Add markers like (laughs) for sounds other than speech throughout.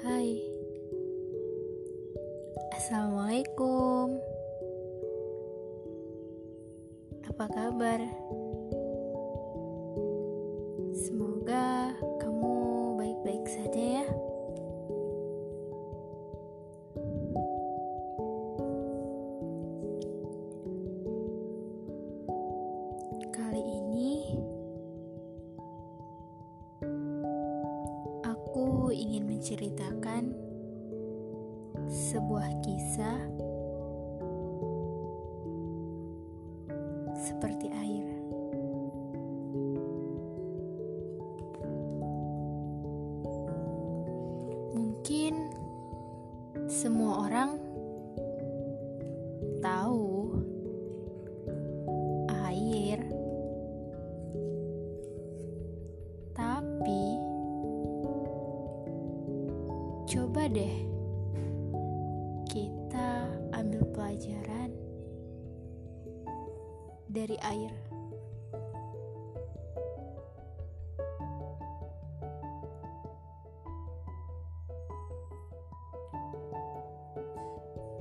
Hai Assalamualaikum Apa kabar? Ingin menceritakan sebuah kisah seperti air. Mungkin semua orang tahu coba deh kita ambil pelajaran dari air.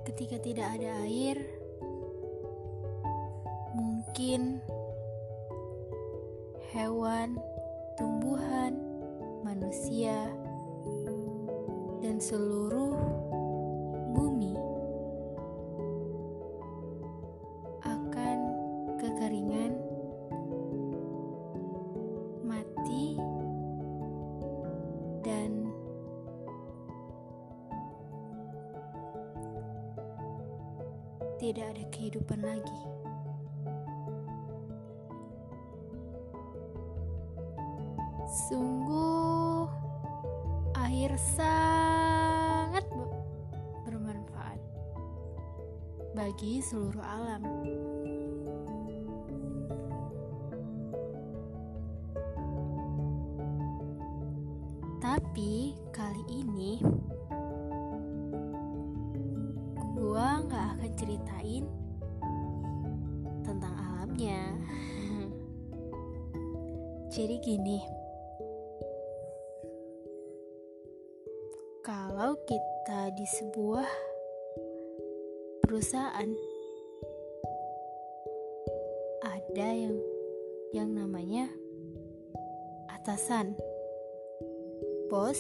Ketika tidak ada air, mungkin hewan, tumbuhan, manusia, seluruh bumi akan kekeringan, mati, dan tidak ada kehidupan lagi. Sungguh, air sangat be- bermanfaat bagi seluruh alam. Tapi kali ini gua nggak akan ceritain tentang alamnya. (laughs) Jadi gini, kalau kita di sebuah perusahaan ada yang yang namanya atasan, bos,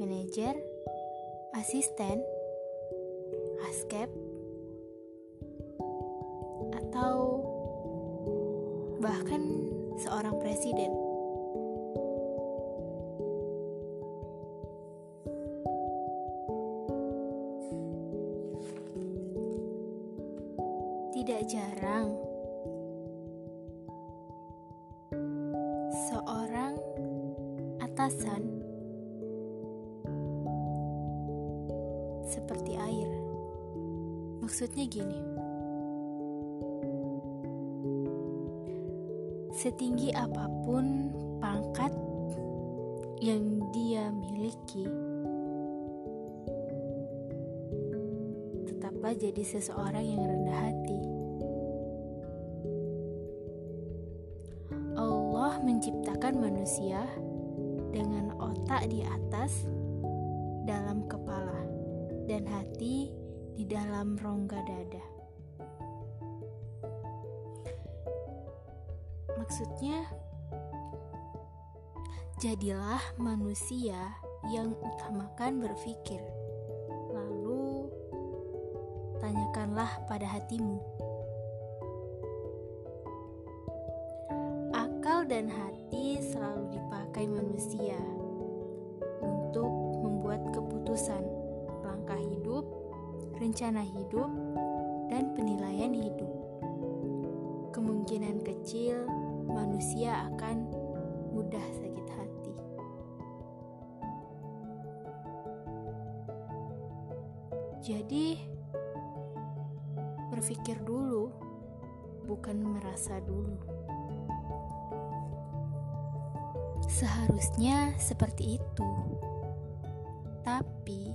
manajer, asisten, askep, atau bahkan seorang presiden. Tidak jarang seorang atasan seperti air. Maksudnya gini. Setinggi apa pun pangkat yang dia miliki, tetaplah jadi seseorang yang rendah hati. Menciptakan manusia dengan otak di atas dalam kepala dan hati di dalam rongga dada. Maksudnya, jadilah manusia yang utamakan berpikir, lalu tanyakanlah pada hatimu. Dan hati selalu dipakai manusia untuk membuat keputusan, langkah hidup, rencana hidup, dan penilaian hidup. Kemungkinan kecil manusia akan mudah sakit hati. Jadi, berpikir dulu, bukan merasa dulu. Seharusnya seperti itu, tapi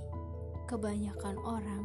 kebanyakan orang